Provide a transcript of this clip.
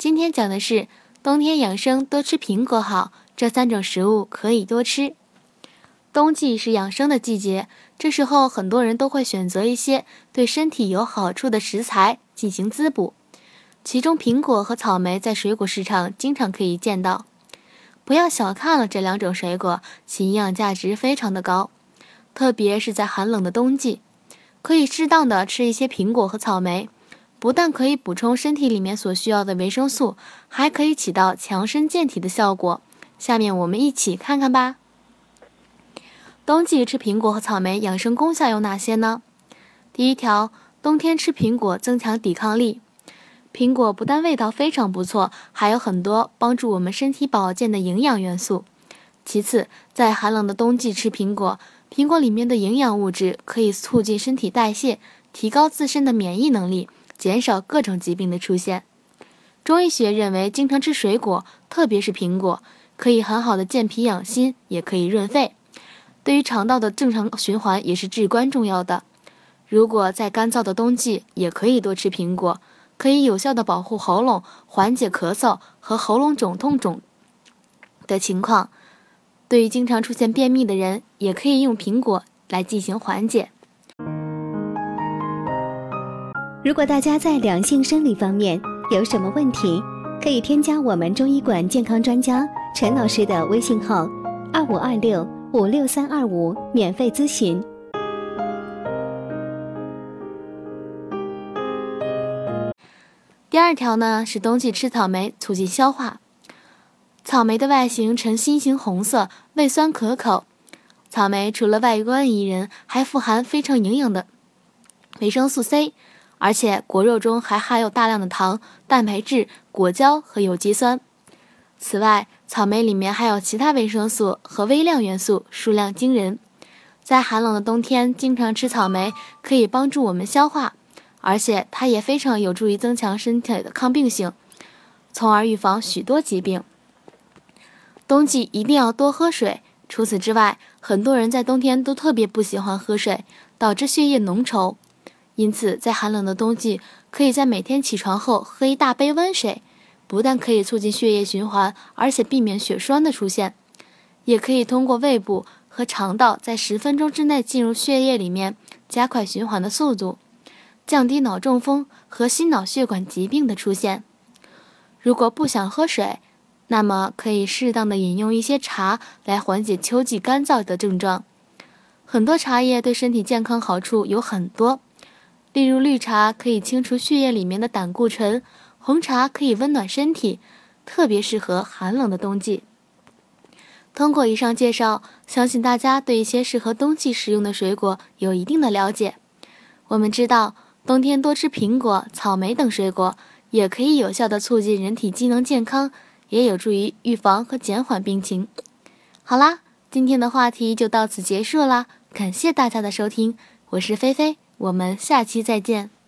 今天讲的是冬天养生多吃苹果好，这三种食物可以多吃。冬季是养生的季节，这时候很多人都会选择一些对身体有好处的食材进行滋补，其中苹果和草莓在水果市场经常可以见到。不要小看了这两种水果，其营养价值非常的高，特别是在寒冷的冬季，可以适当的吃一些苹果和草莓。不但可以补充身体里面所需要的维生素，还可以起到强身健体的效果。下面我们一起看看吧。冬季吃苹果和草莓养生功效有哪些呢？第一条，冬天吃苹果增强抵抗力。苹果不但味道非常不错，还有很多帮助我们身体保健的营养元素。其次，在寒冷的冬季吃苹果，苹果里面的营养物质可以促进身体代谢，提高自身的免疫能力。减少各种疾病的出现。中医学认为，经常吃水果，特别是苹果，可以很好的健脾养心，也可以润肺，对于肠道的正常循环也是至关重要的。如果在干燥的冬季，也可以多吃苹果，可以有效的保护喉咙，缓解咳嗽和喉咙肿痛肿的情况。对于经常出现便秘的人，也可以用苹果来进行缓解。如果大家在两性生理方面有什么问题，可以添加我们中医馆健康专家陈老师的微信号：二五二六五六三二五，免费咨询。第二条呢是冬季吃草莓促进消化。草莓的外形呈心形红色，味酸可口。草莓除了外观宜人，还富含非常营养的维生素 C。而且果肉中还含有大量的糖、蛋白质、果胶和有机酸。此外，草莓里面还有其他维生素和微量元素，数量惊人。在寒冷的冬天，经常吃草莓可以帮助我们消化，而且它也非常有助于增强身体的抗病性，从而预防许多疾病。冬季一定要多喝水。除此之外，很多人在冬天都特别不喜欢喝水，导致血液浓稠。因此，在寒冷的冬季，可以在每天起床后喝一大杯温水，不但可以促进血液循环，而且避免血栓的出现，也可以通过胃部和肠道在十分钟之内进入血液里面，加快循环的速度，降低脑中风和心脑血管疾病的出现。如果不想喝水，那么可以适当的饮用一些茶来缓解秋季干燥的症状。很多茶叶对身体健康好处有很多。例如，绿茶可以清除血液里面的胆固醇，红茶可以温暖身体，特别适合寒冷的冬季。通过以上介绍，相信大家对一些适合冬季食用的水果有一定的了解。我们知道，冬天多吃苹果、草莓等水果，也可以有效的促进人体机能健康，也有助于预防和减缓病情。好啦，今天的话题就到此结束啦，感谢大家的收听，我是菲菲。我们下期再见。